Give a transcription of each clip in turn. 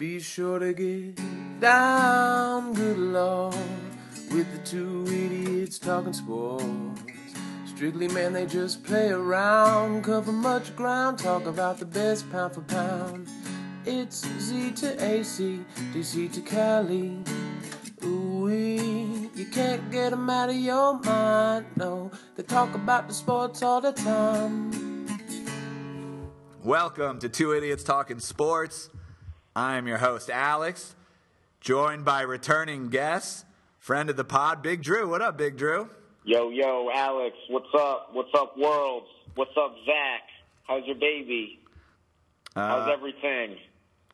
Be sure to get down, good lord, with the two idiots talking sports. Strictly, man, they just play around, cover much ground, talk about the best pound for pound. It's Z to AC, DC to Cali. Ooh, you can't get them out of your mind, no. They talk about the sports all the time. Welcome to Two Idiots Talking Sports. I am your host, Alex, joined by returning guest, friend of the pod, Big Drew. What up, Big Drew? Yo, yo, Alex, what's up? What's up, world? What's up, Zach? How's your baby? How's Uh, everything?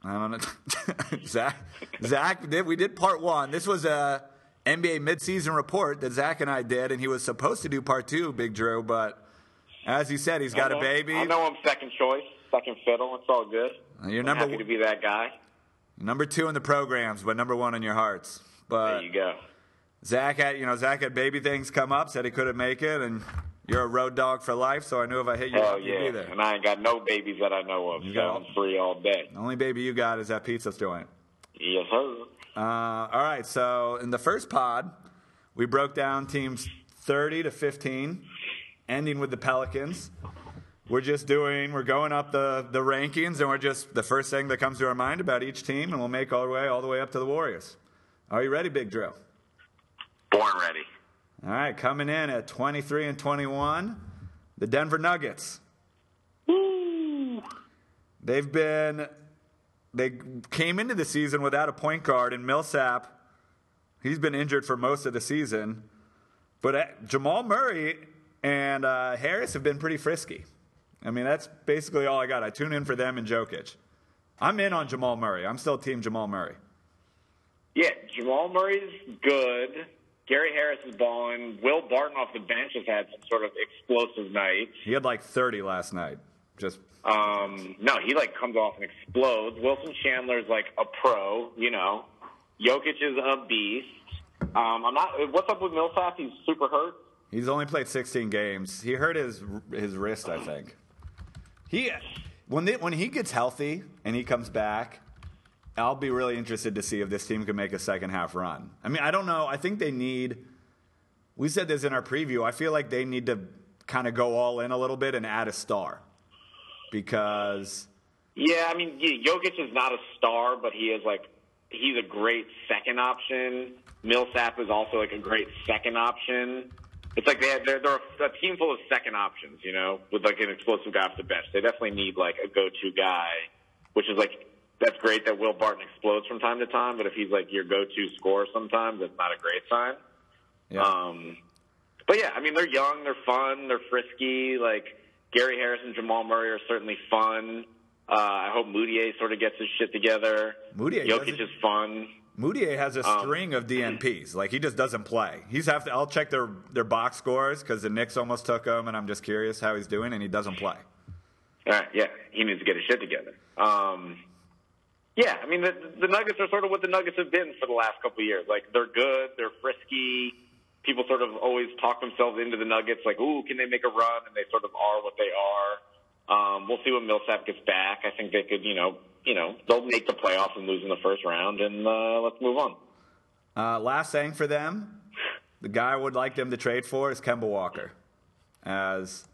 I don't know. Zach, Zach, did, we did part one. This was a NBA midseason report that Zach and I did, and he was supposed to do part two, Big Drew, but as he said, he's got a baby. I know I'm second choice, second fiddle. It's all good. You're I'm number happy one- to be that guy. Number two in the programs, but number one in your hearts. But There you go. Zach had, you know, Zach had baby things come up, said he couldn't make it, and you're a road dog for life. So I knew if I hit you Hell up, you'd yeah. be there. And I ain't got no babies that I know of, You so got- I'm free all day. The only baby you got is that pizza joint. Yes, sir. Uh, all right, so in the first pod, we broke down teams 30 to 15, ending with the Pelicans. We're just doing, we're going up the, the rankings, and we're just the first thing that comes to our mind about each team, and we'll make our way all the way up to the Warriors. Are you ready, Big Drew Born ready. All right, coming in at 23 and 21, the Denver Nuggets. They've been, they came into the season without a point guard, and Millsap, he's been injured for most of the season. But uh, Jamal Murray and uh, Harris have been pretty frisky. I mean, that's basically all I got. I tune in for them and Jokic. I'm in on Jamal Murray. I'm still Team Jamal Murray. Yeah, Jamal Murray's good. Gary Harris is balling. Will Barton off the bench has had some sort of explosive night. He had like 30 last night. Just Um, no, he like comes off and explodes. Wilson Chandler's like a pro, you know. Jokic is a beast. Um, I'm not. What's up with Millsap? He's super hurt. He's only played 16 games. He hurt his his wrist, I think. He when they, when he gets healthy and he comes back, I'll be really interested to see if this team can make a second half run. I mean, I don't know. I think they need. We said this in our preview. I feel like they need to kind of go all in a little bit and add a star because Yeah, I mean, Jokic is not a star, but he is like he's a great second option. Millsap is also like a great second option. It's like they have, they're, they're a team full of second options, you know, with like an explosive guy off the bench. They definitely need like a go-to guy, which is like that's great that Will Barton explodes from time to time, but if he's like your go-to scorer sometimes, that's not a great sign. yeah. Um, but yeah, I mean, they're young, they're fun, they're frisky. Like Gary Harris and Jamal Murray are certainly fun. Uh, I hope Mudiay sort of gets his shit together. Mudiay Jokic is fun. Mudiay has a Um, string of DNPs. Like he just doesn't play. He's have to. I'll check their their box scores because the Knicks almost took him, and I'm just curious how he's doing, and he doesn't play. All right, yeah, he needs to get his shit together. Um, yeah, I mean, the, the Nuggets are sort of what the Nuggets have been for the last couple of years. Like they're good, they're frisky. People sort of always talk themselves into the Nuggets, like, "Ooh, can they make a run?" And they sort of are what they are. Um, we'll see when Millsap gets back. I think they could, you know, you know, they'll make the playoffs and lose in the first round, and uh, let's move on. Uh, last thing for them, the guy I would like them to trade for is Kemba Walker, as.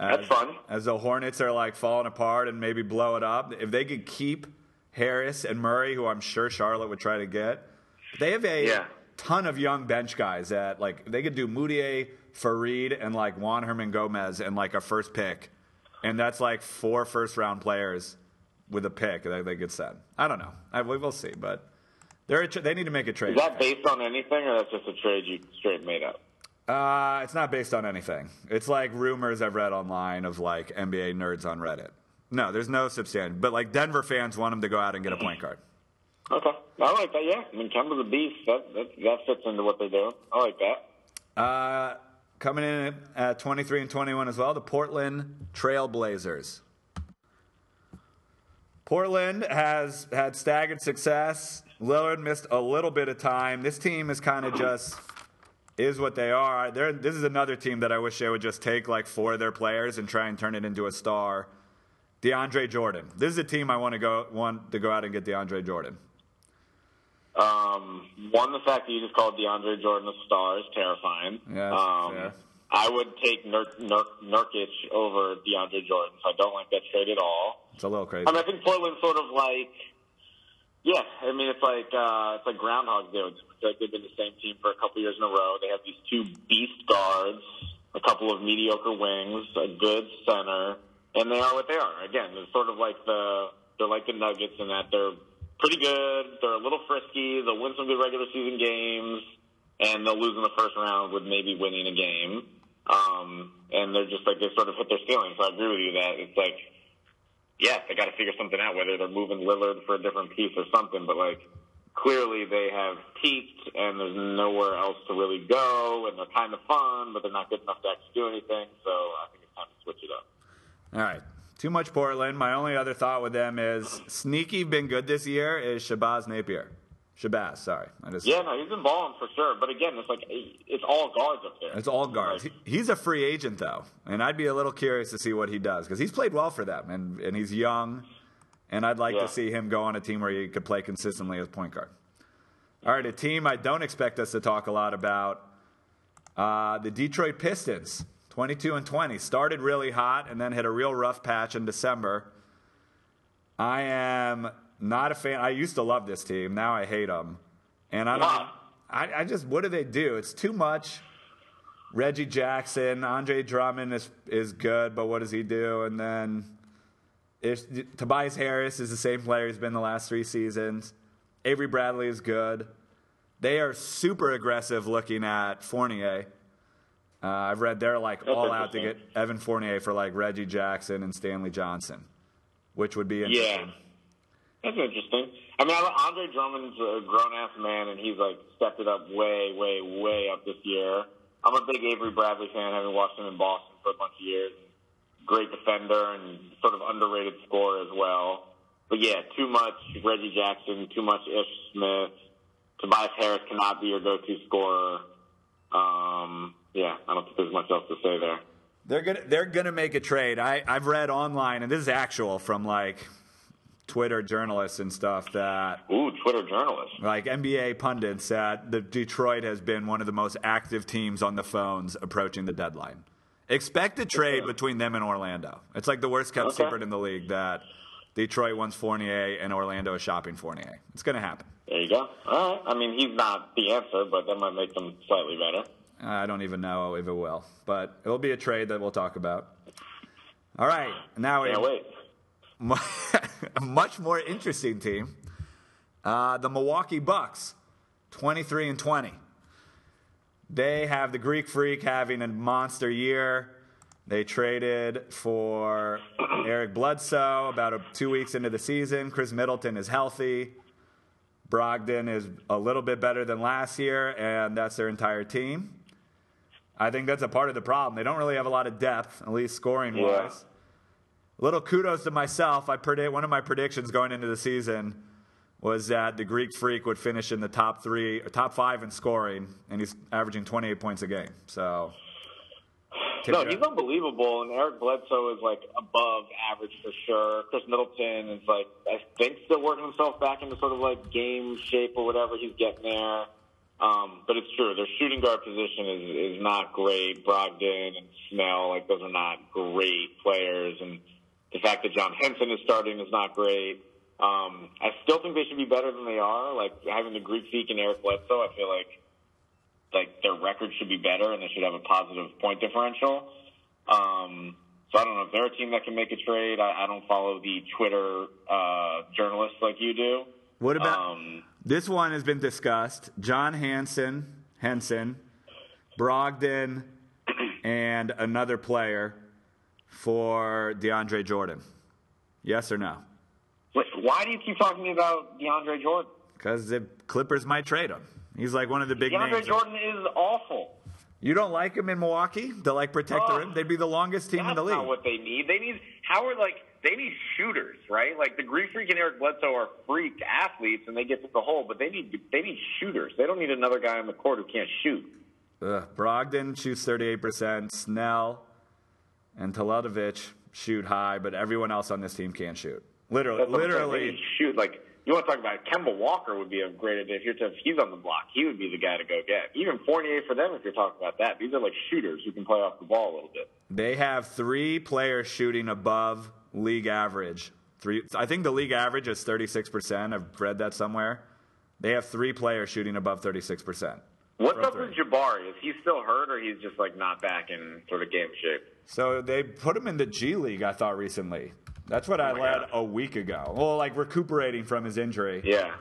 As, That's fun. As the Hornets are like falling apart and maybe blow it up, if they could keep Harris and Murray, who I'm sure Charlotte would try to get, they have a Yeah. ton of young bench guys that like they could do Mudiay, Faried, and like Juan Hernangomez and like a first pick, and that's like four first round players with a pick that they could send. I don't know. I, we will see, but they're a tr- they need to make a trade. Is that based on anything, or that's just a trade you straight made up? Uh, it's not based on anything. It's like rumors I've read online of like NBA nerds on Reddit. No, there's no substantial. But like Denver fans want him to go out and get a point guard. Okay, I like that. Yeah, I mean, Kemba's a beast. That that, that fits into what they do. I like that. Uh, coming in at 23 and 21 as well, the Portland Trailblazers. Portland has had staggered success. Lillard missed a little bit of time. This team is kind of just is what they are. They're, this is another team that I wish they would just take like four of their players and try and turn it into a star. DeAndre Jordan. This is a team I want to go want to go out and get DeAndre Jordan. Um, one, the fact that you just called DeAndre Jordan a star is terrifying. Yeah, um. I would take Nur- Nur- Nurkic over DeAndre Jordan, so I don't like that trade at all. It's a little crazy. I mean, I think Portland's sort of like, yeah. I mean, it's like uh, it's like Groundhog Day. with them. I feel like they've been the same team for a couple years in a row. They have these two beast guards, a couple of mediocre wings, a good center, and they are what they are. Again, it's sort of like the they're like the Nuggets in that they're pretty good. They're a little frisky. They'll win some good regular season games, and they'll lose in the first round with maybe winning a game. Um, and they're just like they sort of hit their ceiling. So I agree with you that it's like yeah, they got to figure something out, whether they're moving Lillard for a different piece or something. But like, clearly they have peaked, and there's nowhere else to really go, and they're kind of fun, but they're not good enough to actually do anything. So I think it's time to switch it up. All right. Too much Portland. My only other thought with them is sneaky been good this year is Shabazz Napier. Shabazz, sorry. I just, Yeah, no, he's been balling for sure. But again, it's like it's all guards up there. It's all guards. He- He's a free agent though, and I'd be a little curious to see what he does because he's played well for them, and, and he's young, and I'd like Yeah. to see him go on a team where he could play consistently as point guard. All right, a team I don't expect us to talk a lot about, uh, the Detroit Pistons, twenty-two and twenty, started really hot and then hit a real rough patch in December. I am not a fan. I used to love this team. Now I hate them, and I don't. Why? I, I just what do they do? It's too much. Reggie Jackson, Andre Drummond is is good, but what does he do? And then if Tobias Harris is the same player he's been the last three seasons. Avery Bradley is good. They are super aggressive looking at Fournier. Uh, I've read they're like That's all out to get. Evan Fournier for like Reggie Jackson and Stanley Johnson, which would be interesting. Yeah. That's interesting. I mean, Andre Drummond's a grown ass man, and he's like stepped it up way, way, way up this year. I'm a big Avery Bradley fan, having watched him in Boston for a bunch of years. Great defender and sort of underrated scorer as well. But yeah, too much Reggie Jackson, too much Ish Smith. Tobias Harris cannot be your go-to scorer. Um, yeah, I don't think there's much else to say there. They're gonna they're gonna make a trade. I I've read online, and this is actual from like Twitter journalists and stuff that Ooh, Twitter journalists like NBA pundits that the Detroit has been one of the most active teams on the phones approaching the deadline. Expect a trade between them and Orlando. It's like the worst kept Okay. secret in the league that Detroit wants Fournier and Orlando is shopping Fournier. It's going to happen. There you go. All right. I mean, he's not the answer, but that might make them slightly better. I don't even know if it will, but it will be a trade that we'll talk about. All right, now Can't much more interesting team, uh, the Milwaukee Bucks, twenty-three and twenty. They have the Greek Freak having a monster year. They traded for Eric Bledsoe about a, two weeks into the season. Khris Middleton is healthy. Brogdon is a little bit better than last year, and that's their entire team. I think that's a part of the problem. They don't really have a lot of depth, at least scoring wise. Little kudos to myself. I predict one of my predictions going into the season was that the Greek Freak would finish in the top three, top five in scoring, and he's averaging 28 points a game. So, No, he's unbelievable, and Eric Bledsoe is like above average for sure. Khris Middleton is like I think still working himself back into sort of like game shape or whatever he's getting there. Um, but it's true, their shooting guard position is is not great. Brogdon and Snell, like those are not great players, and the fact that John Henson is starting is not great. Um, I still think they should be better than they are. Like having the Greek Freak and Eric Bledsoe, I feel like like their record should be better and they should have a positive point differential. Um, so I don't know if they're a team that can make a trade. I, I don't follow the Twitter uh, journalists like you do. What about Um, this one has been discussed? John Hanson, Henson, Brogdon, and another player for DeAndre Jordan. Yes or no? wait, why do you keep talking about DeAndre Jordan? Because the Clippers might trade him. He's like one of the big DeAndre names. Jordan is awful. You don't like him in Milwaukee They like protect the Oh. rim? They'd be the longest team in the league. That's not what they need. They need Howard. Like they need shooters, right? Like the Greek Freak and Eric Bledsoe are freak athletes, and they get to the hole, but they need they need shooters. They don't need another guy on the court who can't shoot. Ugh, Brogdon shoots 38%. Snell and Teletovic shoot high, but everyone else on this team can't shoot. Literally, That's what I'm saying. literally. Shoot like you want to talk about Kemba Walker would be a great addition. If you're to, if he's on the block, he would be the guy to go get. Even Fournier for them, if you're talking about that. These are like shooters who can play off the ball a little bit. They have three players shooting above league average. Three, I think the league average is 36%. I've read that somewhere. They have three players shooting above 36%. What's From up three. with Jabari? Is he still hurt, or he's just like not back in sort of game shape? So they put him in the G League, I thought, recently. That's what I my read a week ago. Well, like recuperating from his injury. Yeah.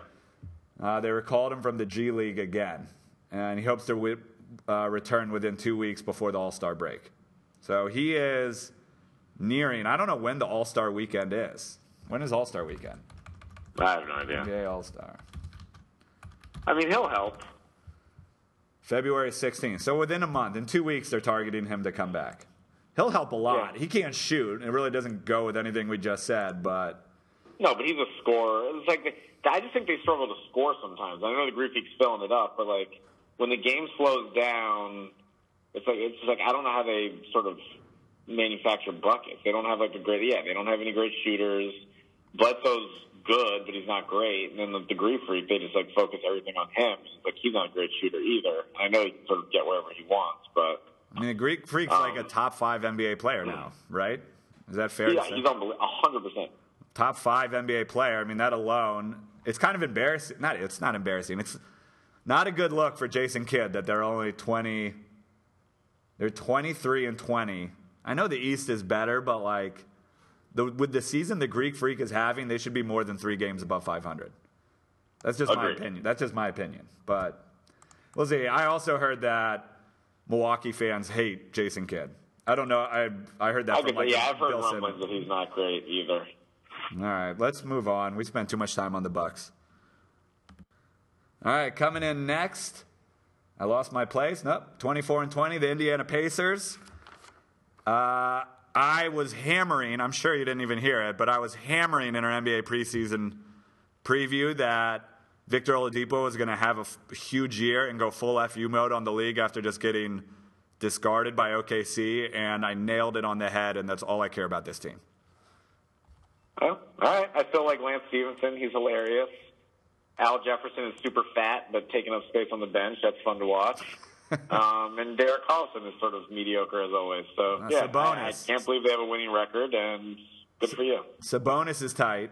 Uh, they recalled him from the G League again, and he hopes to uh, return within two weeks before the All Star break. So he is nearing. I don't know when the All Star weekend is. When is All Star weekend? I have no idea. NBA All Star. I mean, he'll help. February 16th. So within a month, in two weeks, they're targeting him to come back. He'll help a lot. Yeah. He can't shoot. It really doesn't go with anything we just said, but No, but he's a scorer. It's like I just think they struggle to score sometimes. I know the League's filling it up, but like when the game slows down, it's like it's just like I don't know how they sort of manufacture buckets. They don't have like a great yeah. They don't have any great shooters. Bledsoe's good, but he's not great. And then the, Greek Freak, they just like focus everything on him. It's like he's not a great shooter either. I know he can sort of get wherever he wants, but I mean, the Greek Freak's Um, like a top five NBA player now, right? Is that fair yeah, to say? he's unbelievable. A hundred percent. top five NBA player. I mean, that alone, it's kind of embarrassing. Not, it's not embarrassing. It's not a good look for Jason Kidd that they're only 20. They're 23 and 20. I know the East is better, but like the, with the season the Greek Freak is having, they should be more than three games above 500. That's just my opinion. That's just my opinion. But we'll see. I also heard that Milwaukee fans hate Jason Kidd. I don't know. I I heard that I from like yeah, I've heard rumblings that he's not great either. All right, let's move on. We spent too much time on the Bucks. All right, coming in next. I lost my place. Nope, 24 and 20, the Indiana Pacers. Uh, I was hammering, I'm sure you didn't even hear it, but I was hammering in our NBA preseason preview that Victor Oladipo was going to have a f- huge year and go full FU mode on the league after just getting discarded by OKC, and I nailed it on the head, and that's all I care about this team. Oh, all right. I still like Lance Stephenson. He's hilarious. Al Jefferson is super fat, but taking up space on the bench. That's fun to watch. um, and Derek Collison is sort of mediocre as always. So That's yeah. I, I can't believe they have a winning record, and good for you. Sabonis is tight.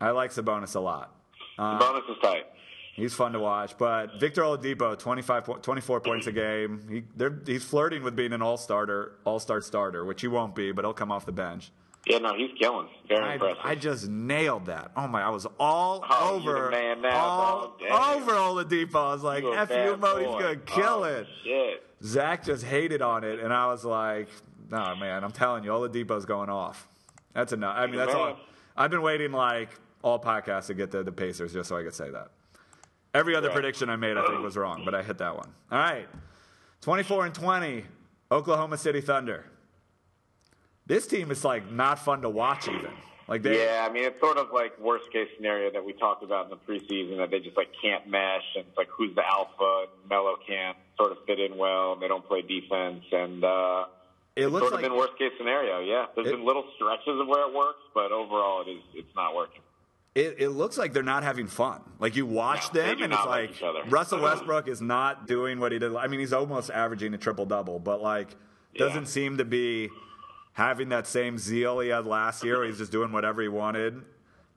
I like Sabonis a lot. Uh, the bonus is tight. He's fun to watch. But Victor Oladipo, 25, 24 points a game. He, he's flirting with being an all starter, all star starter, which he won't be, but he'll come off the bench. Yeah, no, he's killing. Very I, impressive. I just nailed that. Oh my! I was all Oh, over, man now, all. Damn. over Oladipo. I was like, You a "Fu bad he's gonna kill Oh, it." Shit. Zach just hated on it, and I was like, "No, man, I'm telling you, Oladipo's going off. That's enough. I mean, that's all. I've been waiting like all podcasts to get to the Pacers just so I could say that. Every other Right. prediction I made, I think, was wrong, but I hit that one. All right, 24 and 20, Oklahoma City Thunder. This team is like not fun to watch, even. Like they, Yeah, I mean it's sort of like worst case scenario that we talked about in the preseason that they just like can't mesh and it's like who's the alpha and Melo can't sort of fit in well and they don't play defense and uh it looks sort of like been worst case scenario. Yeah, there's It- been little stretches of where it works, but overall it is it's not working. It, it looks like they're not having fun. Like you watch No, them, and it's like like each other. Russell Westbrook is not doing what he did. I mean, he's almost averaging a triple double, but like doesn't Yeah. seem to be having that same zeal he had last year. Where he's just doing whatever he wanted.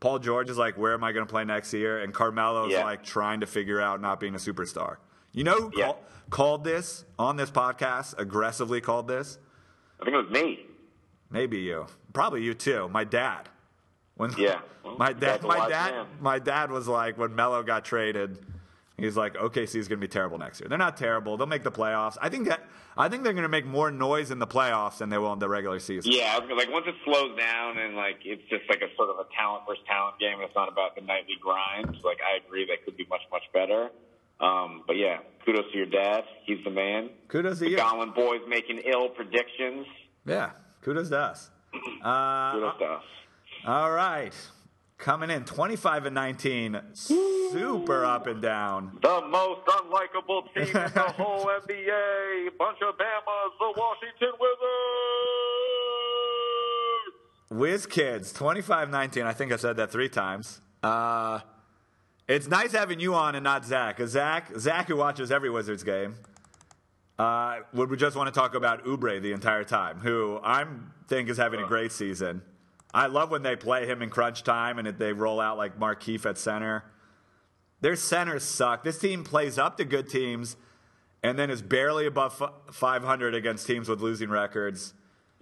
Paul George is like, where am I going to play next year? And Carmelo's Yeah. like trying to figure out not being a superstar. You know who Yeah. call, called this on this podcast? Aggressively called this? I think it was me. Maybe you. Probably you too. My dad. When Yeah. My dad my dad man. my dad was like when Melo got traded, he's like, OKC is gonna be terrible next year. They're not terrible. They'll make the playoffs. I think that I think they're gonna make more noise in the playoffs than they will in the regular season. Yeah, I was gonna- like once it slows down and like it's just like a sort of a talent versus talent game. It's not about the nightly grind. Like I agree, they could be much much better. Um, but yeah, kudos to your dad. He's the man. Kudos to The you. Goblin boys making ill predictions. Yeah. Kudos to us. Uh, Kudos to us. All right. Coming in 25 and 19. Super up and down. The most unlikable team in the whole NBA. Bunch of Bama's, the Washington Wizards. Whiz Kids, 25 19. I think I said that three times. Uh, it's nice having you on and not Zach. Zach, Zach, who watches every Wizards game, uh, would we just want to talk about Oubre the entire time, who I think is having a great season. I love when they play him in crunch time and they roll out like Markieff at center. Their centers suck. This team plays up to good teams and then is barely above 500 against teams with losing records.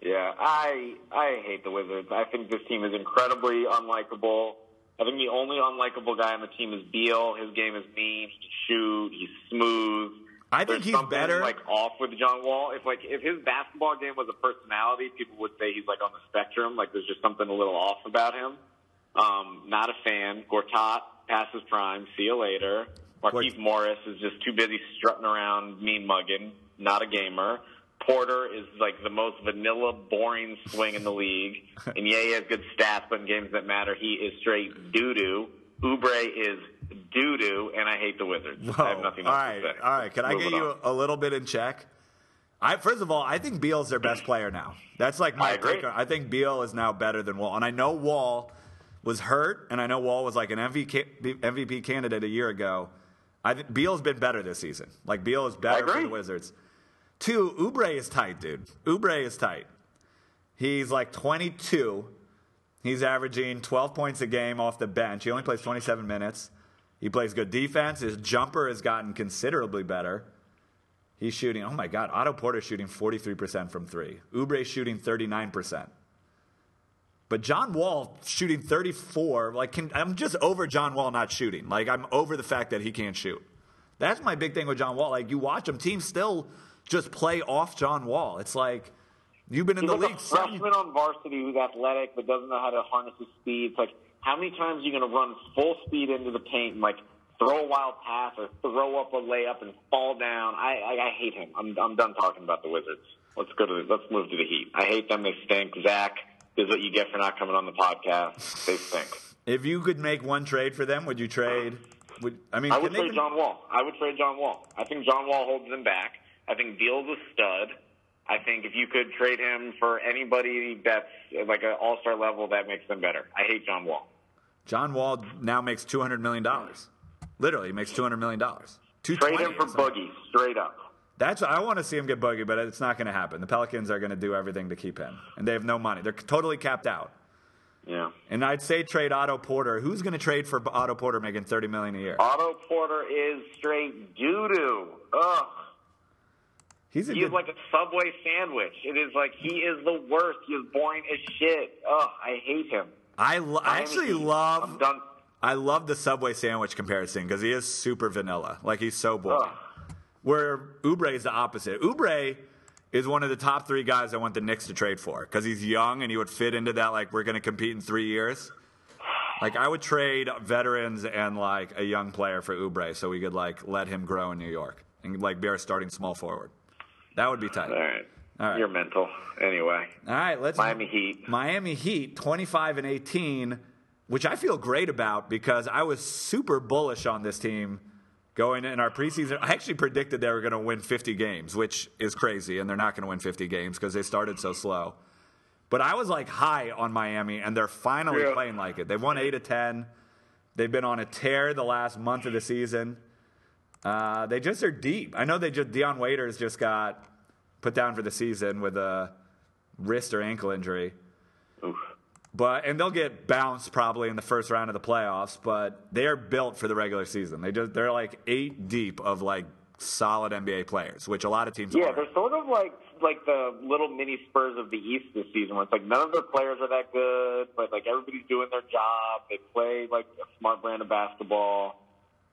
Yeah, I I hate the Wizards. I think this team is incredibly unlikable. I think the only unlikable guy on the team is Beal. His game is mean. He can shoot. He's smooth. I think he's better. Like off with John Wall. If like if his basketball game was a personality, people would say he's like on the spectrum. Like there's just something a little off about him. Um, not a fan. Gortat past his prime. See you later. Marquise Gort- Morris Morris is just too busy strutting around, mean mugging. Not a gamer. Porter is like the most vanilla, boring swing in the league. And yeah, he has good stats, but in games that matter, he is straight doo doo. Oubre is doo doo, and I hate the Wizards. I have nothing all else right, to say. all right. Can I Moving get you on. a little bit in check? I first of all, I think Beal's their best player now. That's like my I take I think Beal is now better than Wall, and I know Wall was hurt, and I know Wall was like an MVP MVP candidate a year ago. I think Beal's been better this season. Like Beal is better for the Wizards. Two, Oubre is tight, dude. Oubre is tight. He's like 22. He's averaging 12 points a game off the bench. He only plays 27 minutes. He plays good defense. His jumper has gotten considerably better. He's shooting, oh my God, Otto Porter shooting 43% from three. Oubre shooting 39%. But John Wall shooting 34, like can, I'm just over John Wall not shooting. Like I'm over the fact that he can't shoot. That's my big thing with John Wall. Like you watch him, teams still just play off John Wall. It's like you've been in He's the like league. a freshman on varsity who's athletic but doesn't know how to harness his speed. It's like, how many times are you going to run full speed into the paint and like throw a wild pass or throw up a layup and fall down? I I, I hate him. I'm I'm done talking about the Wizards. Let's go to the, let's move to the Heat. I hate them. They stink. Zach, this is what you get for not coming on the podcast. They stink. If you could make one trade for them, would you trade? Would I mean? I would trade even- John Wall. I would trade John Wall. I think John Wall holds them back. I think Beal's a stud. I think if you could trade him for anybody that's like an all star level, that makes them better. I hate John Wall. John Wall now makes two hundred million dollars. Literally, he makes two hundred million dollars. Trade him for Boogie, straight up. That's I want to see him get Boogie, but it's not going to happen. The Pelicans are going to do everything to keep him, and they have no money. They're totally capped out. Yeah. And I'd say trade Otto Porter. Who's going to trade for Otto Porter making thirty million a year? Otto Porter is straight doo doo. Ugh. He's a He is good. like a Subway sandwich. It is like he is the worst. He is boring as shit. Ugh, I hate him. I, lo- I actually Heat. love. I love the Subway sandwich comparison because he is super vanilla. Like he's so boring. Ugh. Where Oubre is the opposite. Oubre is one of the top three guys I want the Knicks to trade for because he's young and he would fit into that. Like we're going to compete in three years. Like I would trade veterans and like a young player for Oubre so we could like let him grow in New York and like be our starting small forward. That would be tight. All right. All right. You're mental. Anyway, All right, let's Miami Heat. Miami Heat 25 and 18, which I feel great about because I was super bullish on this team going in our preseason. I actually predicted they were going to win 50 games, which is crazy, and they're not going to win 50 games because they started so slow. But I was like high on Miami, and they're finally Yeah. playing like it. They've won 8 of 10. They've been on a tear the last month of the season. Uh, they just are deep. I know they just Dion Waiters just got put down for the season with a wrist or ankle injury. Oof. But and they'll get bounced probably in the first round of the playoffs, but they are built for the regular season. They just they're like eight deep of like solid NBA players, which a lot of teams Yeah, are. they're sort of like like the little mini Spurs of the East this season, where it's like none of their players are that good, but like everybody's doing their job. They play like a smart brand of basketball.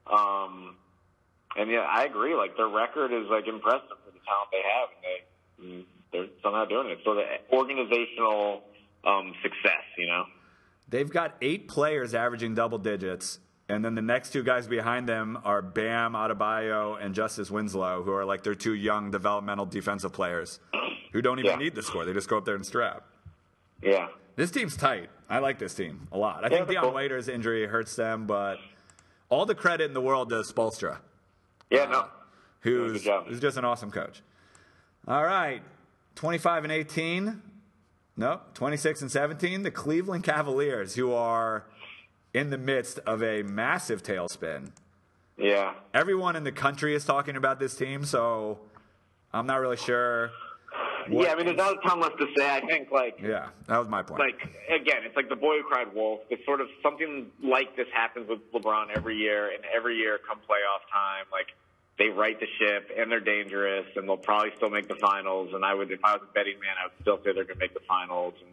Um, and yeah, I agree. Like their record is like impressive the talent they have, and they they're somehow doing it. So the organizational um, success, you know. They've got eight players averaging double digits, and then the next two guys behind them are Bam Adebayo and Justice Winslow, who are like their two young developmental defensive players who don't even Yeah. need the score. They just go up there and strap. Yeah. This team's tight. I like this team a lot. I Yeah, think Dion cool. Waiters' injury hurts them, but all the credit in the world to Spoelstra. Yeah. No. Who's, job. who's just an awesome coach. All right, 25 and 18. Nope. 26 and 17. The Cleveland Cavaliers, who are in the midst of a massive tailspin. Yeah. Everyone in the country is talking about this team, so I'm not really sure. what- Yeah, I mean, there's not a ton left to say. I think, like, Yeah, that was my point. like again, it's like the boy who cried wolf. It's sort of something like this happens with LeBron every year, and every year come playoff time, like they right the ship and they're dangerous, and they'll probably still make the finals. And I would, if I was a betting man, I would still say they're going to make the finals. And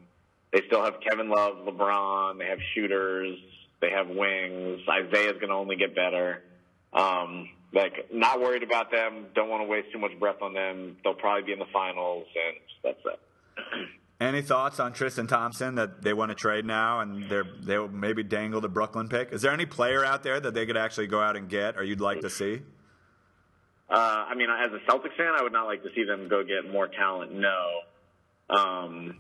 they still have Kevin Love, LeBron. They have shooters. They have wings. Isaiah's going to only get better. Um, like not worried about them. Don't want to waste too much breath on them. They'll probably be in the finals, and that's it. Any thoughts on Tristan Thompson that they want to trade now and they're they'll maybe dangle the Brooklyn pick? Is there any player out there that they could actually go out and get or you'd like to see? Uh, I mean, as a Celtics fan, I would not like to see them go get more talent. No. Um,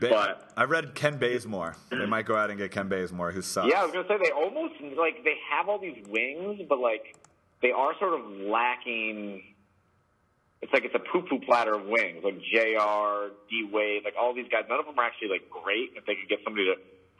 But- I read Ken Bazemore. They might go out and get Ken Bazemore, who sucks. yeah, I was gonna say they almost like they have all these wings, but like they are sort of lacking. It's like it's a poo-poo platter of wings, like Jr. D Wade, like all these guys. None of them are actually like great. If they could get somebody to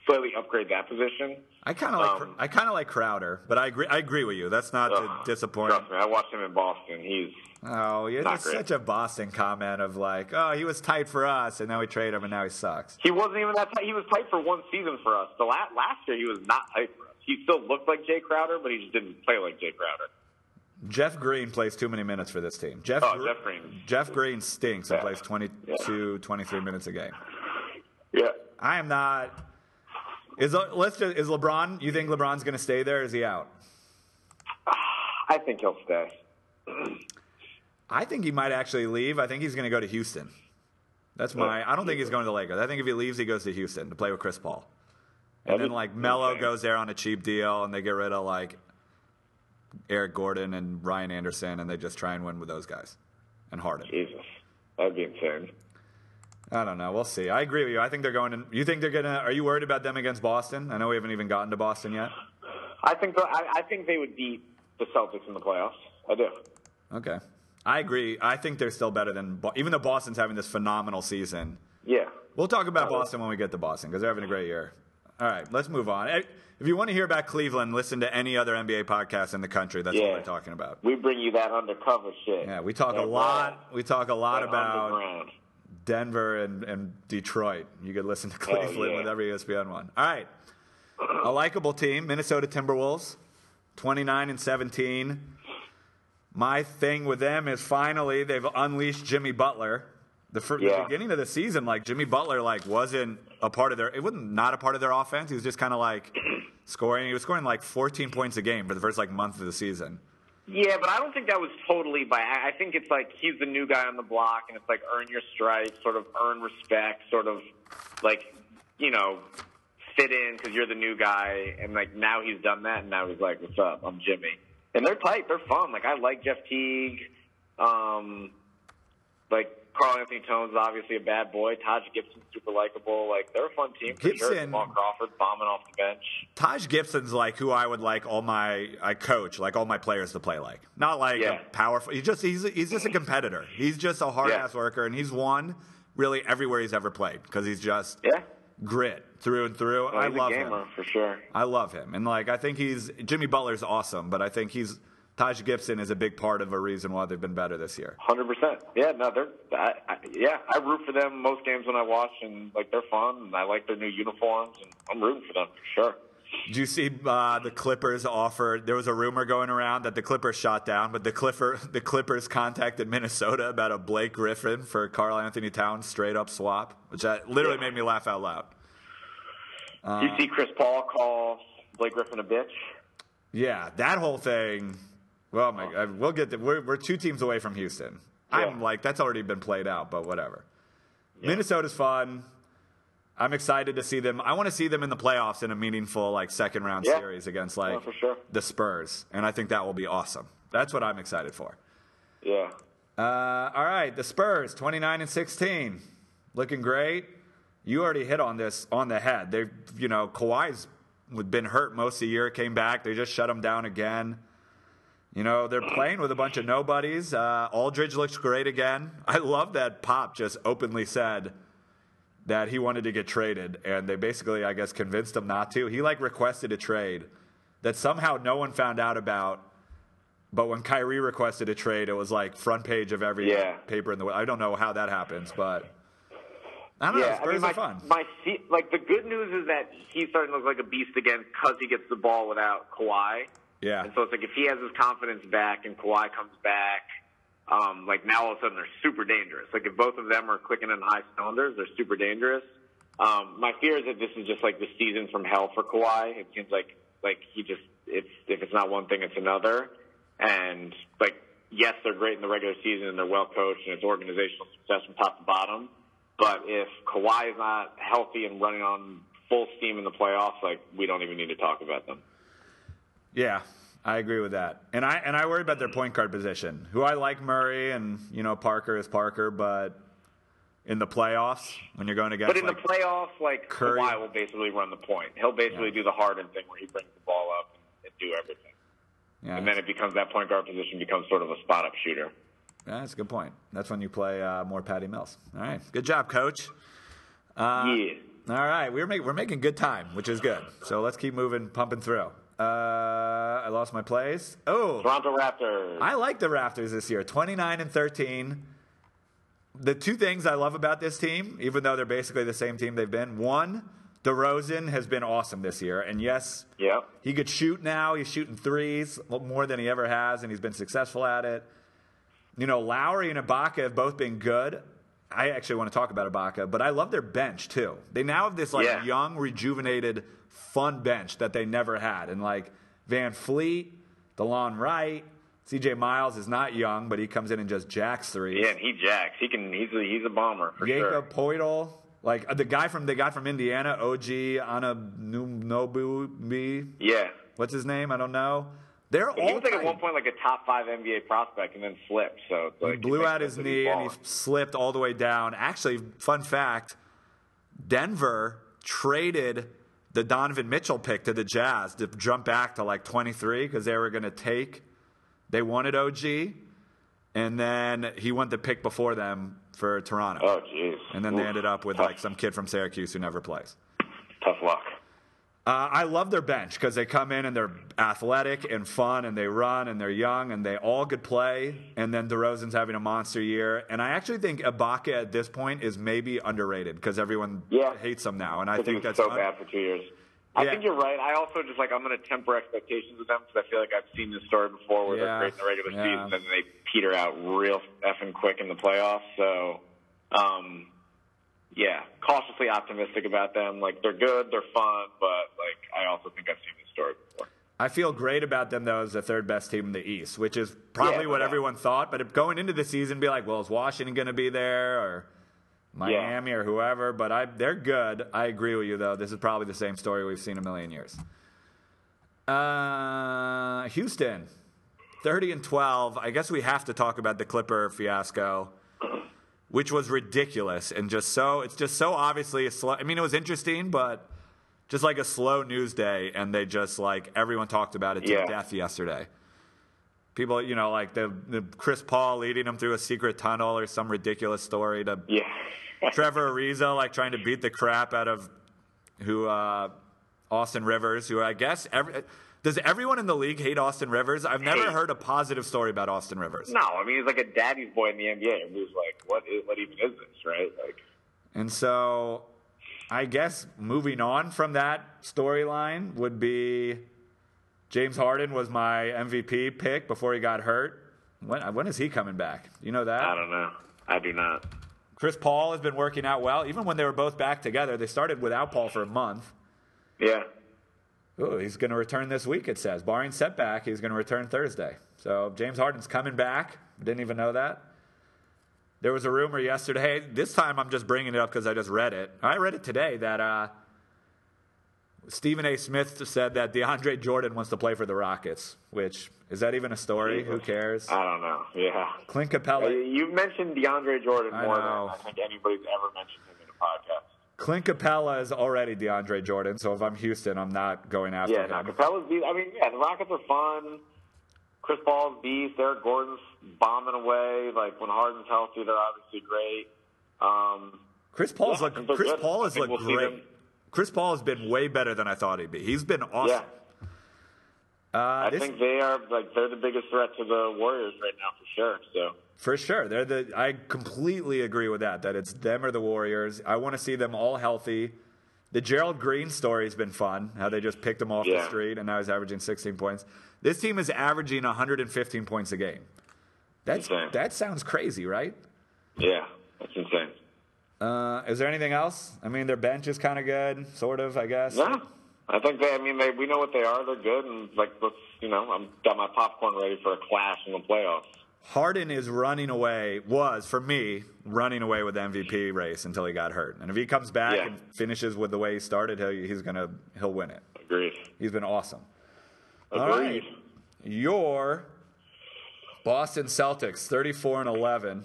slightly upgrade that position, I kind of like Um, I kind of like Crowder, but I agree I agree with you. That's not Ugh, to disappoint. trust me, I watched him in Boston. He's Oh, yeah, that's great. such a Boston comment of like, oh, he was tight for us, and now we trade him, and now he sucks. He wasn't even that tight. He was tight for one season for us. The last, last year, he was not tight for us. He still looked like Jae Crowder, but he just didn't play like Jae Crowder. Jeff Green plays too many minutes for this team. Jeff, Oh, Gr- Jeff Green. Jeff Green stinks and Yeah. plays 22, 23 minutes a game. Yeah. I am not. Is uh, let's just, is LeBron? You think LeBron's going to stay there? Is he out? I think he'll stay. I think he might actually leave. I think he's going to go to Houston. That's my. I don't think he's going to the Lakers. I think if he leaves, he goes to Houston to play with Chris Paul. And then like Melo goes there on a cheap deal, and they get rid of like Eric Gordon and Ryan Anderson, and they just try and win with those guys and Harden. Jesus. That'd be insane. I don't know. We'll see. I agree with you. I think they're going to. You think they're going to? Are you worried about them against Boston? I know we haven't even gotten to Boston yet. I think I, I think they would beat the Celtics in the playoffs. I do. Okay. I agree. I think they're still better than even though Boston's having this phenomenal season. Yeah. We'll talk about Boston when we get to Boston because they're having a great year. All right, let's move on. If you want to hear about Cleveland, listen to any other NBA podcast in the country. That's what we're talking about. We bring you that undercover shit. Yeah, we talk a That lot. We talk a lot that about underground. Denver and, and Detroit. You could listen to Cleveland Oh, yeah. with every ESPN one. All right. A likable team, Minnesota Timberwolves, 29 and 17. My thing with them is finally they've unleashed Jimmy Butler. The, fir- the beginning of the season, like Jimmy Butler, like wasn't a part of their. It wasn't not a part of their offense. He was just kind of like scoring. He was scoring like 14 points a game for the first like month of the season. Yeah, but I don't think that was totally by. I think it's like he's the new guy on the block, and it's like earn your stripes, sort of earn respect, sort of like you know fit in because you're the new guy, and like now he's done that, and now he's like, "What's up? I'm Jimmy." And they're tight. They're fun. Like I like Jeff Teague. Um, like Karl-Anthony Towns obviously a bad boy. Taj Gibson's super likable. Like they're a fun team for sure. Gibson- Jamal Crawford bombing off the bench. Taj Gibson's like who I would like all my I coach like all my players to play like. Not like Yeah. a powerful. He's just he's he's just a competitor. He's just a hard ass worker, and he's won really everywhere he's ever played because he's just Yeah, grit through and through. Well, I love him. for sure. I love him, and like I think he's Jimmy Butler's awesome, but I think he's Taj Gibson is a big part of a reason why they've been better this year. Hundred percent. Yeah, no, they're. I, I, yeah, I root for them most games when I watch, and like they're fun, and I like their new uniforms, and I'm rooting for them for sure. Did you see uh, the Clippers offered? There was a rumor going around that the Clippers shot down, but the Clipper the Clippers contacted Minnesota about a Blake Griffin for Karl-Anthony Towns straight up swap, which I, literally Yeah. made me laugh out loud. Uh, you see Chris Paul call Blake Griffin a bitch. Yeah, that whole thing. Well, my, I, we'll get. To, we're, we're two teams away from Houston. I'm like that's already been played out, but whatever. Minnesota's fun. I'm excited to see them. I want to see them in the playoffs in a meaningful like second round Yeah. series against like Yeah, sure. the Spurs, and I think that will be awesome. That's what I'm excited for. Yeah, Uh, all right, the Spurs, 29 and 16, looking great. You already hit on this on the head. They've you know, Kawhi's been hurt most of the year, came back. They just shut him down again. You know, they're playing with a bunch of nobodies. Uh, Aldridge looks great again. I love that Pop just openly said that he wanted to get traded, and they basically, I guess, convinced him not to. He like requested a trade that somehow no one found out about. But when Kyrie requested a trade, it was like front page of every Yeah. paper in the. World. I don't know how that happens, but I don't know. Yeah, I Spurs mean, my, are fun. my like the good news is that he's starting to look like a beast again because he gets the ball without Kawhi. Yeah, And so it's like if he has his confidence back and Kawhi comes back, um, like now all of a sudden they're super dangerous. Like if both of them are clicking in high cylinders, they're super dangerous. Um, my fear is that this is just like the season from hell for Kawhi. It seems like like he just it's if it's not one thing, it's another. And like yes, they're great in the regular season and they're well coached and it's organizational success from top to bottom. But if Kawhi is not healthy and running on full steam in the playoffs, like we don't even need to talk about them. Yeah, I agree with that. And I and I worry about their point guard position. Who I like Murray and you know Parker is Parker, but in the playoffs when you're going against But in like, the playoffs, like Curry- Kawhi will basically run the point. He'll basically Yeah. do the Harden thing where he brings the ball up and, and do everything. yeah, And then it becomes that point guard position becomes sort of a spot up shooter. yeah, that's a good point. That's when you play uh, more Patty Mills. All right, good job, coach. Uh, yeah. All right, we're making we're making good time, which is good. So let's keep moving, pumping through. Uh, I lost my place. Oh, Toronto Raptors. I like the Raptors this year, 29 and 13. The two things I love about this team, even though they're basically the same team they've been, one, DeRozan has been awesome this year. And yes, yep. he could shoot now. He's shooting threes more than he ever has, and he's been successful at it. You know, Lowry and Ibaka have both been good. I actually want to talk about Ibaka, but I love their bench too. They now have this like Yeah. young, rejuvenated, fun bench that they never had. And like Van Fleet, Delon Wright, CJ Miles is not young, but he comes in and just jacks threes. Yeah, and he jacks. He can. He's a, he's a bomber for sure. Jakob Poeltl, like uh, the guy from they got from Indiana, OG Anunoby. Yeah. What's his name? I don't know. They're He all was like at one point like a top five NBA prospect and then flipped. So it's He blew out his sense that he's knee and he slipped all the way down. Actually, fun fact: Denver traded the Donovan Mitchell pick to the Jazz to jump back to like 23 because they were going to take. They wanted OG, and then he went the pick before them for Toronto. Oh, jeez. And then they ended up with tough, like some kid from Syracuse who never plays. tough luck. Uh, I love their bench because they come in and they're athletic and fun and they run and they're young and they all could play. And then DeRozan's having a monster year. And I actually think Ibaka at this point is maybe underrated because everyone Yeah. hates him now. And I think that's so un- bad for two years. I Yeah. think you're right. I also just like I'm going to temper expectations with them because I feel like I've seen this story before where Yeah. they're great in the regular season and then they peter out real effing quick in the playoffs. So, um, yeah, cautiously optimistic about them. Like they're good, they're fun, but like I also think I've seen this story before. I feel great about them though as the third best team in the East, which is probably Yeah, what doubt. everyone thought. But going into the season, be like, well, is Washington going to be there or Miami or whoever? But I, they're good. I agree with you though. This is probably the same story we've seen a million years. Uh, Houston, thirty and twelve. I guess we have to talk about the Clipper fiasco. Which was ridiculous and just so it's just so obviously a slow. I mean, it was interesting, but just like a slow news day, and they just like everyone talked about it to Yeah. death yesterday. People, you know, like the, the Chris Paul leading them through a secret tunnel or some ridiculous story to Yeah. Trevor Ariza like trying to beat the crap out of who uh, Austin Rivers, who I guess every, does everyone in the league hate Austin Rivers? I've never heard a positive story about Austin Rivers. no, I mean he's like a daddy's boy in the NBA. Who's like, what is what even is this, right? Like, And so I guess moving on from that storyline would be James Harden was my MVP pick before he got hurt. When, when is he coming back? You know that? I don't know. I do not. Chris Paul has been working out well. Even when they were both back together, they started without Paul for a month. Yeah. Ooh, he's going to return this week, it says. Barring setback, he's going to return Thursday. So James Harden's coming back. Didn't even know that. There was a rumor yesterday. This time I'm just bringing it up because I just read it. I read it today that uh, Stephen A. Smith said that DeAndre Jordan wants to play for the Rockets, which is that even a story? Who cares? I don't know. Yeah. Clint Capela. You've mentioned DeAndre Jordan I more know. than I think anybody's ever mentioned him in a podcast. Clint Capela is already DeAndre Jordan, so if I'm Houston, I'm not going after Yeah, no, him. Capela's beast. I mean, yeah, the Rockets are fun. Chris Paul's beast. Eric Gordon's bombing away. Like when Harden's healthy, they're obviously great. Um, Chris Paul's Yeah, look. Chris good. Paul I has looked we'll great. Chris Paul has been way better than I thought he'd be. He's been awesome. Yeah. Uh, I this- think they are like they're the biggest threat to the Warriors right now for sure. So For sure. They're the I completely agree with that, that it's them or the Warriors. I want to see them all healthy. The Gerald Green story has been fun, how they just picked him off the street and now he's averaging 16 points. This team is averaging 115 points a game. That's Insane. that sounds crazy, right? yeah, that's insane. Uh, is there anything else? I mean, their bench is kind of good, sort of, I guess. No, I think they. I mean, they. We know what they are. They're good, and like let's. You know, I'm got my popcorn ready for a clash in the playoffs. Harden is running away, was for me running away with the MVP race until he got hurt. And if he comes back Yeah. and finishes with the way he started, he, he's gonna he'll win it. Agreed. He's been awesome. All right. Agreed. Your Boston Celtics, 34 and 11,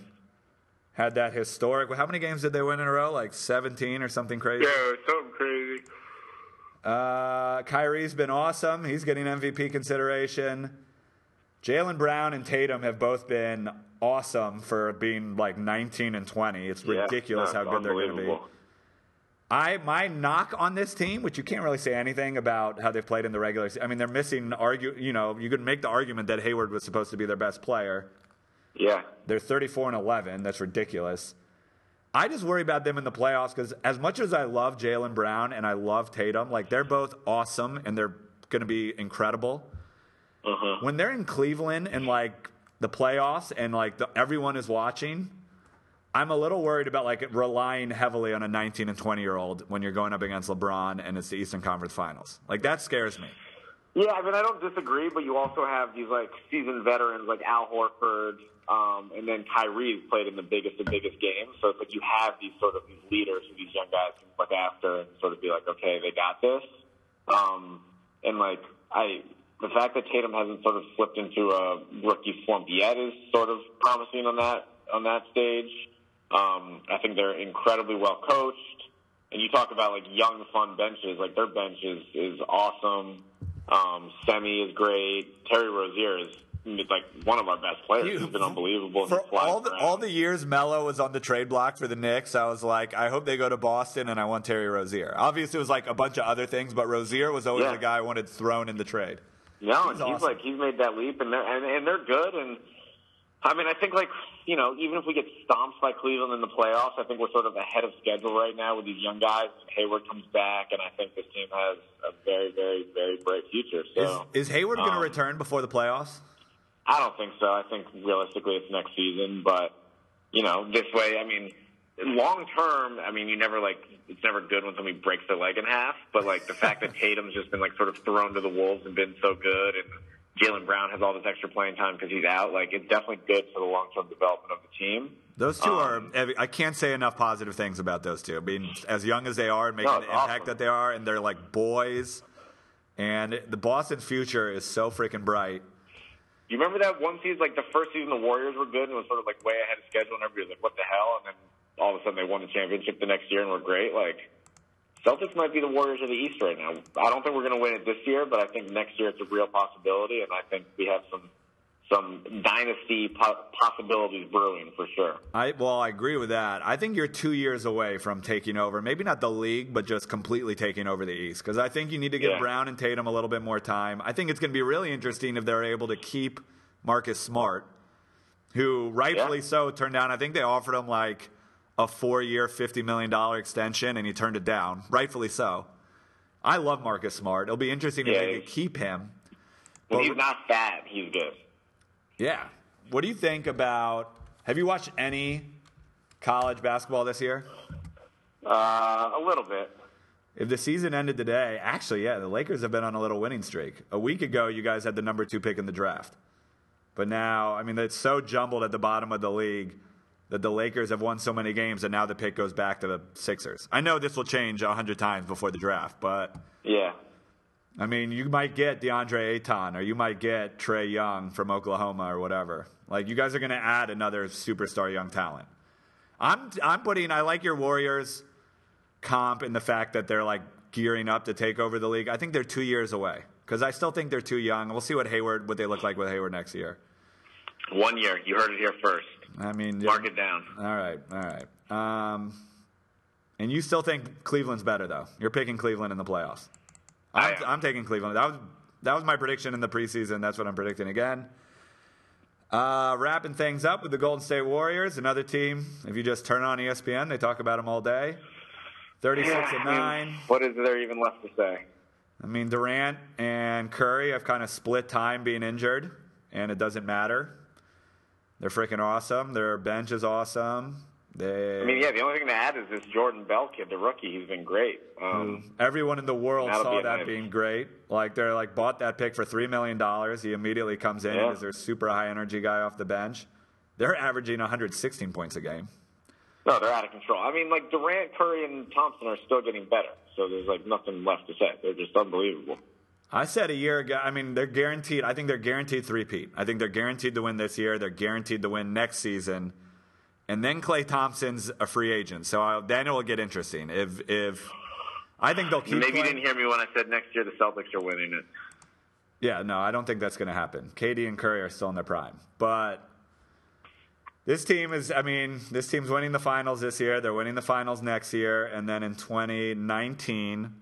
had that historic. How many games did they win in a row? Like 17 or something crazy? Yeah, something crazy. Uh, Kyrie's been awesome. He's getting MVP consideration. Jaylen Brown and Tatum have both been awesome for being like 19 and 20. It's ridiculous how good they're going to be. I my knock on this team, which you can't really say anything about how they've played in the regular. season. I mean, they're missing argue. You know, you could make the argument that Hayward was supposed to be their best player. Yeah. They're 34 and 11. That's ridiculous. I just worry about them in the playoffs because as much as I love Jaylen Brown and I love Tatum, like they're both awesome and they're going to be incredible. Uh-huh. When they're in Cleveland and like the playoffs and like the, everyone is watching, I'm a little worried about like relying heavily on a 19 and 20 year old when you're going up against LeBron and it's the Eastern Conference Finals. Like that scares me. Yeah, I mean, I don't disagree, but you also have these like seasoned veterans like Al Horford, um, and then Kyrie's played in the biggest of biggest games. So it's like you have these sort of these leaders who these young guys can look after and sort of be like, okay, they got this. Um, and like I, the fact that Tatum hasn't sort of slipped into a rookie slump yet is sort of promising on that on that stage. Um, I think they're incredibly well coached. And you talk about like young, fun benches. Like their bench is is awesome. Um, Semi is great. Terry Rozier is like one of our best players. He's been unbelievable. For all the, around. all the years Melo was on the trade block for the Knicks, I was like, I hope they go to Boston and I want Terry Rozier. Obviously, it was like a bunch of other things, but Rozier was always Yeah. the guy I wanted thrown in the trade. No, and He's he's awesome. like he's made that leap, and they're and, and they're good. And I mean, I think like you know, even if we get stomped by Cleveland in the playoffs, I think we're sort of ahead of schedule right now with these young guys. Hayward comes back, and I think this team has a very, very, very bright future. So Is, is Hayward going to um, return before the playoffs? I don't think so. I think realistically it's next season, but you know, this way, I mean, long term, I mean, you never like it's never good when somebody breaks their leg in half, but like the fact that Tatum's just been like sort of thrown to the wolves and been so good, and Jaylen Brown has all this extra playing time because he's out, like it's definitely good for the long term development of the team. Those two um, are. I can't say enough positive things about those two. I mean, as young as they are, and making No, the impact awesome. that they are, and they're like boys. And the Boston future is so freaking bright. You remember that one season, like the first season, the Warriors were good and it was sort of like way ahead of schedule, and everybody was like, "What the hell?" And then all of a sudden they won the championship the next year and were great. Like Celtics might be the Warriors of the East right now. I don't think we're going to win it this year, but I think next year it's a real possibility, and I think we have some some dynasty po- possibilities brewing for sure. I well, I agree with that. I think you're two years away from taking over, maybe not the league, but just completely taking over the East. Because I think you need to give Yeah. Brown and Tatum a little bit more time. I think it's going to be really interesting if they're able to keep Marcus Smart, who rightfully Yeah. so turned down. I think they offered him like a four-year, fifty million dollar extension, and he turned it down. Rightfully so. I love Marcus Smart. It'll be interesting if they keep him. But- he's not fat, he's good. Yeah. What do you think about? Have you watched any college basketball this year? Uh, a little bit. If the season ended today, actually, yeah, the Lakers have been on a little winning streak. A week ago, you guys had the number two pick in the draft. But now, I mean, it's so jumbled at the bottom of the league that the Lakers have won so many games, and now the pick goes back to the Sixers. I know this will change a hundred times before the draft, but Yeah. I mean, you might get DeAndre Ayton, or you might get Trae Young from Oklahoma, or whatever. Like, you guys are going to add another superstar young talent. I'm, I'm putting. I like your Warriors comp in the fact that they're like gearing up to take over the league. I think they're two years away because I still think they're too young. We'll see what Hayward, what they look like with Hayward next year. One year. You heard it here first. I mean, Mark it down. All right, all right. Um, And you still think Cleveland's better, though. You're picking Cleveland in the playoffs. I I'm. I'm taking Cleveland. That was that was my prediction in the preseason. That's what I'm predicting again. Uh, wrapping things up with the Golden State Warriors, another team. If you just turn on ESPN, they talk about them all day. 36 Yeah, and I mean, nine. What is there even left to say? I mean, Durant and Curry have kind of split time being injured, and it doesn't matter. They're freaking awesome. Their bench is awesome. They, I mean, yeah, the only thing to add is this Jordan Bell kid, the rookie. He's been great. Um, everyone in the world saw be that being great. Like they're like bought that pick for three million dollars. He immediately comes in Yeah. as their super high energy guy off the bench. They're averaging 116 points a game. no, they're out of control. I mean, like Durant, Curry, and Thompson are still getting better. So there's like nothing left to say. They're just unbelievable. I said a year ago. I mean, they're guaranteed. I think they're guaranteed three-peat. I think they're guaranteed to win this year. They're guaranteed to win next season, and then Klay Thompson's a free agent. So I, then it will get interesting. If if I think they'll keep. Maybe you didn't hear me when I said next year the Celtics are winning it. Yeah, no, I don't think that's going to happen. KD and Curry are still in their prime, but this team is. I mean, this team's winning the finals this year. They're winning the finals next year, and then in 2019,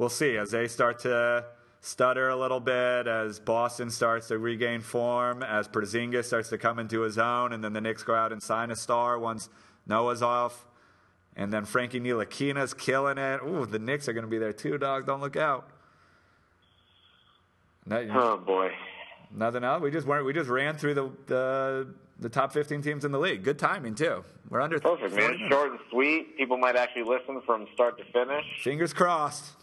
we'll see as they start to stutter a little bit, as Boston starts to regain form, as Porzingis starts to come into his own, and then the Knicks go out and sign a star once Noah's off. And then Frankie Ntilikina's killing it. Ooh, the Knicks are going to be there too, dog. Don't look out. Oh boy. Nothing else. We just weren't. We just ran through the the, the top 15 teams in the league. Good timing too. We're under Perfect, 40 man. Short and sweet. People might actually listen from start to finish. Fingers crossed.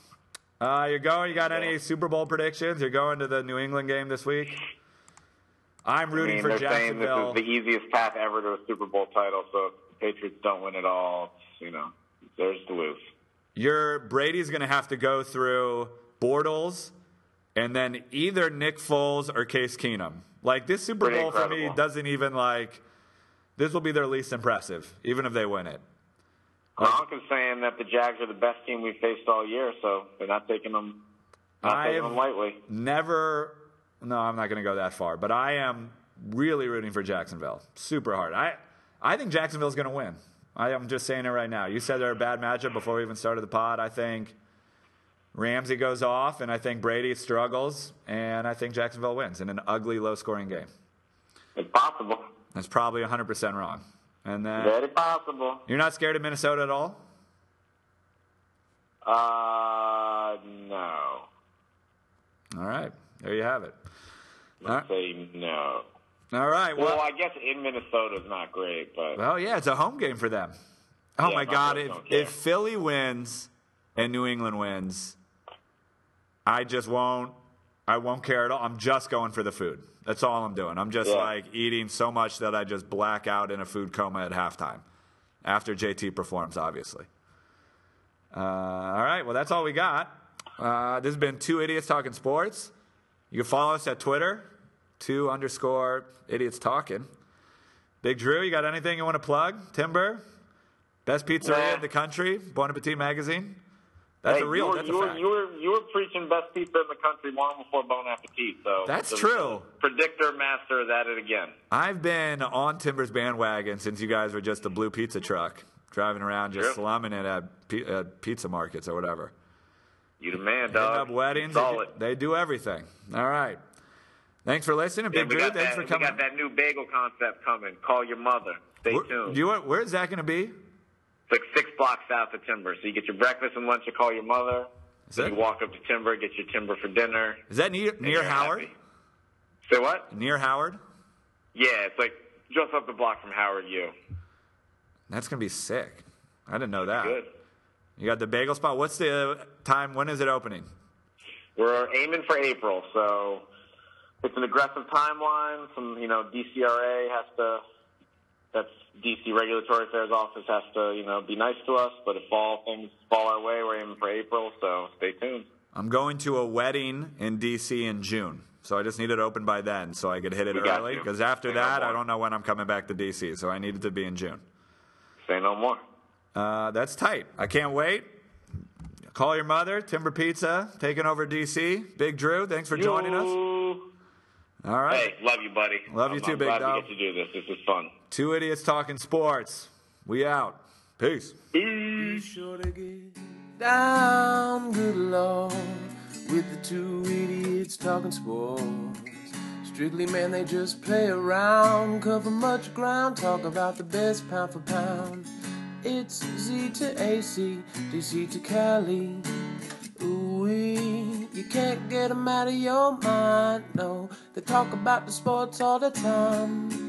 Uh, you're going. You got any Super Bowl predictions? You're going to the New England game this week. I'm I rooting mean, for they're saying this is the easiest path ever to a Super Bowl title. So if the Patriots don't win it all, you know, there's to lose. Your Brady's going to have to go through Bortles, and then either Nick Foles or Case Keenum. Like this Super Pretty Bowl for me doesn't even like. This will be their least impressive, even if they win it. Gronk is saying that the Jags are the best team we've faced all year, so they're not taking them, not taking them lightly. never no i'm not going to go that far but i am really rooting for jacksonville super hard. I i think jacksonville's going to win. I, i'm just saying it right now. You said they're a bad matchup before we even started the pod. I think ramsey goes off and i think brady struggles and i think jacksonville wins in an ugly low scoring game. It's possible. that's probably 100% wrong and then Very possible. you're not scared of minnesota at all Uh, no. all right there you have it Let's say no. all right well, Well, I guess in Minnesota is not great, but Well, yeah, it's a home game for them. Oh Yeah, my my God! If, if Philly wins and New England wins, I just won't. I won't care at all. I'm just going for the food. That's all I'm doing. I'm just Yeah. like eating so much that I just black out in a food coma at halftime, after JT performs, obviously. Uh, all right. Well, that's all we got. Uh, this has been two idiots talking sports. You can follow us at Twitter, two underscore idiots talking. Big Drew, you got anything you want to plug? Timber, best pizzeria Nah. in the country, Bon Appetit magazine. That's hey, a real. You were, that's you, a were, fact. you were you were preaching best pizza in the country long before Bon Appetit. So That's true. Predictor master is at it again. I've been on Timber's bandwagon since you guys were just a blue pizza truck driving around, just slumming it at, pi- at pizza markets or whatever. You the man, Hitting dog. up weddings, You they do, they do everything. All right. Thanks for listening, Yeah, Big Drew. Thanks that, for we got that new bagel concept coming. Call your mother. Stay Where, tuned. do you, where's that going to be? It's like six blocks south of Timber. So you get your breakfast and lunch, you call your mother. Is that, you walk up to Timber, get your Timber for dinner. is that near, near Howard? happy. Say what? Near Howard? Yeah, it's like just up the block from Howard U. That's going to be sick. I didn't know that. Good. You got the bagel spot. What's the uh, time? When is it opening? We're aiming for April, so it's an aggressive timeline. Some, you know, DCRA has to. That's DC Regulatory Affairs Office has to, you know, be nice to us. But if all things fall our way, we're aiming for April. So stay tuned. I'm going to a wedding in D.C. in June. So I just need it open by then so I could hit it We early. Because after Say no that, I don't know when I'm coming back to D.C. So I need it to be in June. Say no more. Uh, that's tight. I can't wait. Call your mother, Timber Pizza, taking over D.C. Big Drew, thanks for joining us. You- All right. Hey, love you, buddy. Love you I'm- too, I'm big glad dog. we get to do this. This is fun. Two idiots talking sports. We out. Peace. Be sure to get down, good lord, with the two idiots talking sports. Strictly, man, they just play around, cover much ground, talk about the best pound for pound. It's Z to AC, DC to Cali. Can't get 'em out of your mind, no. They talk about the sports all the time.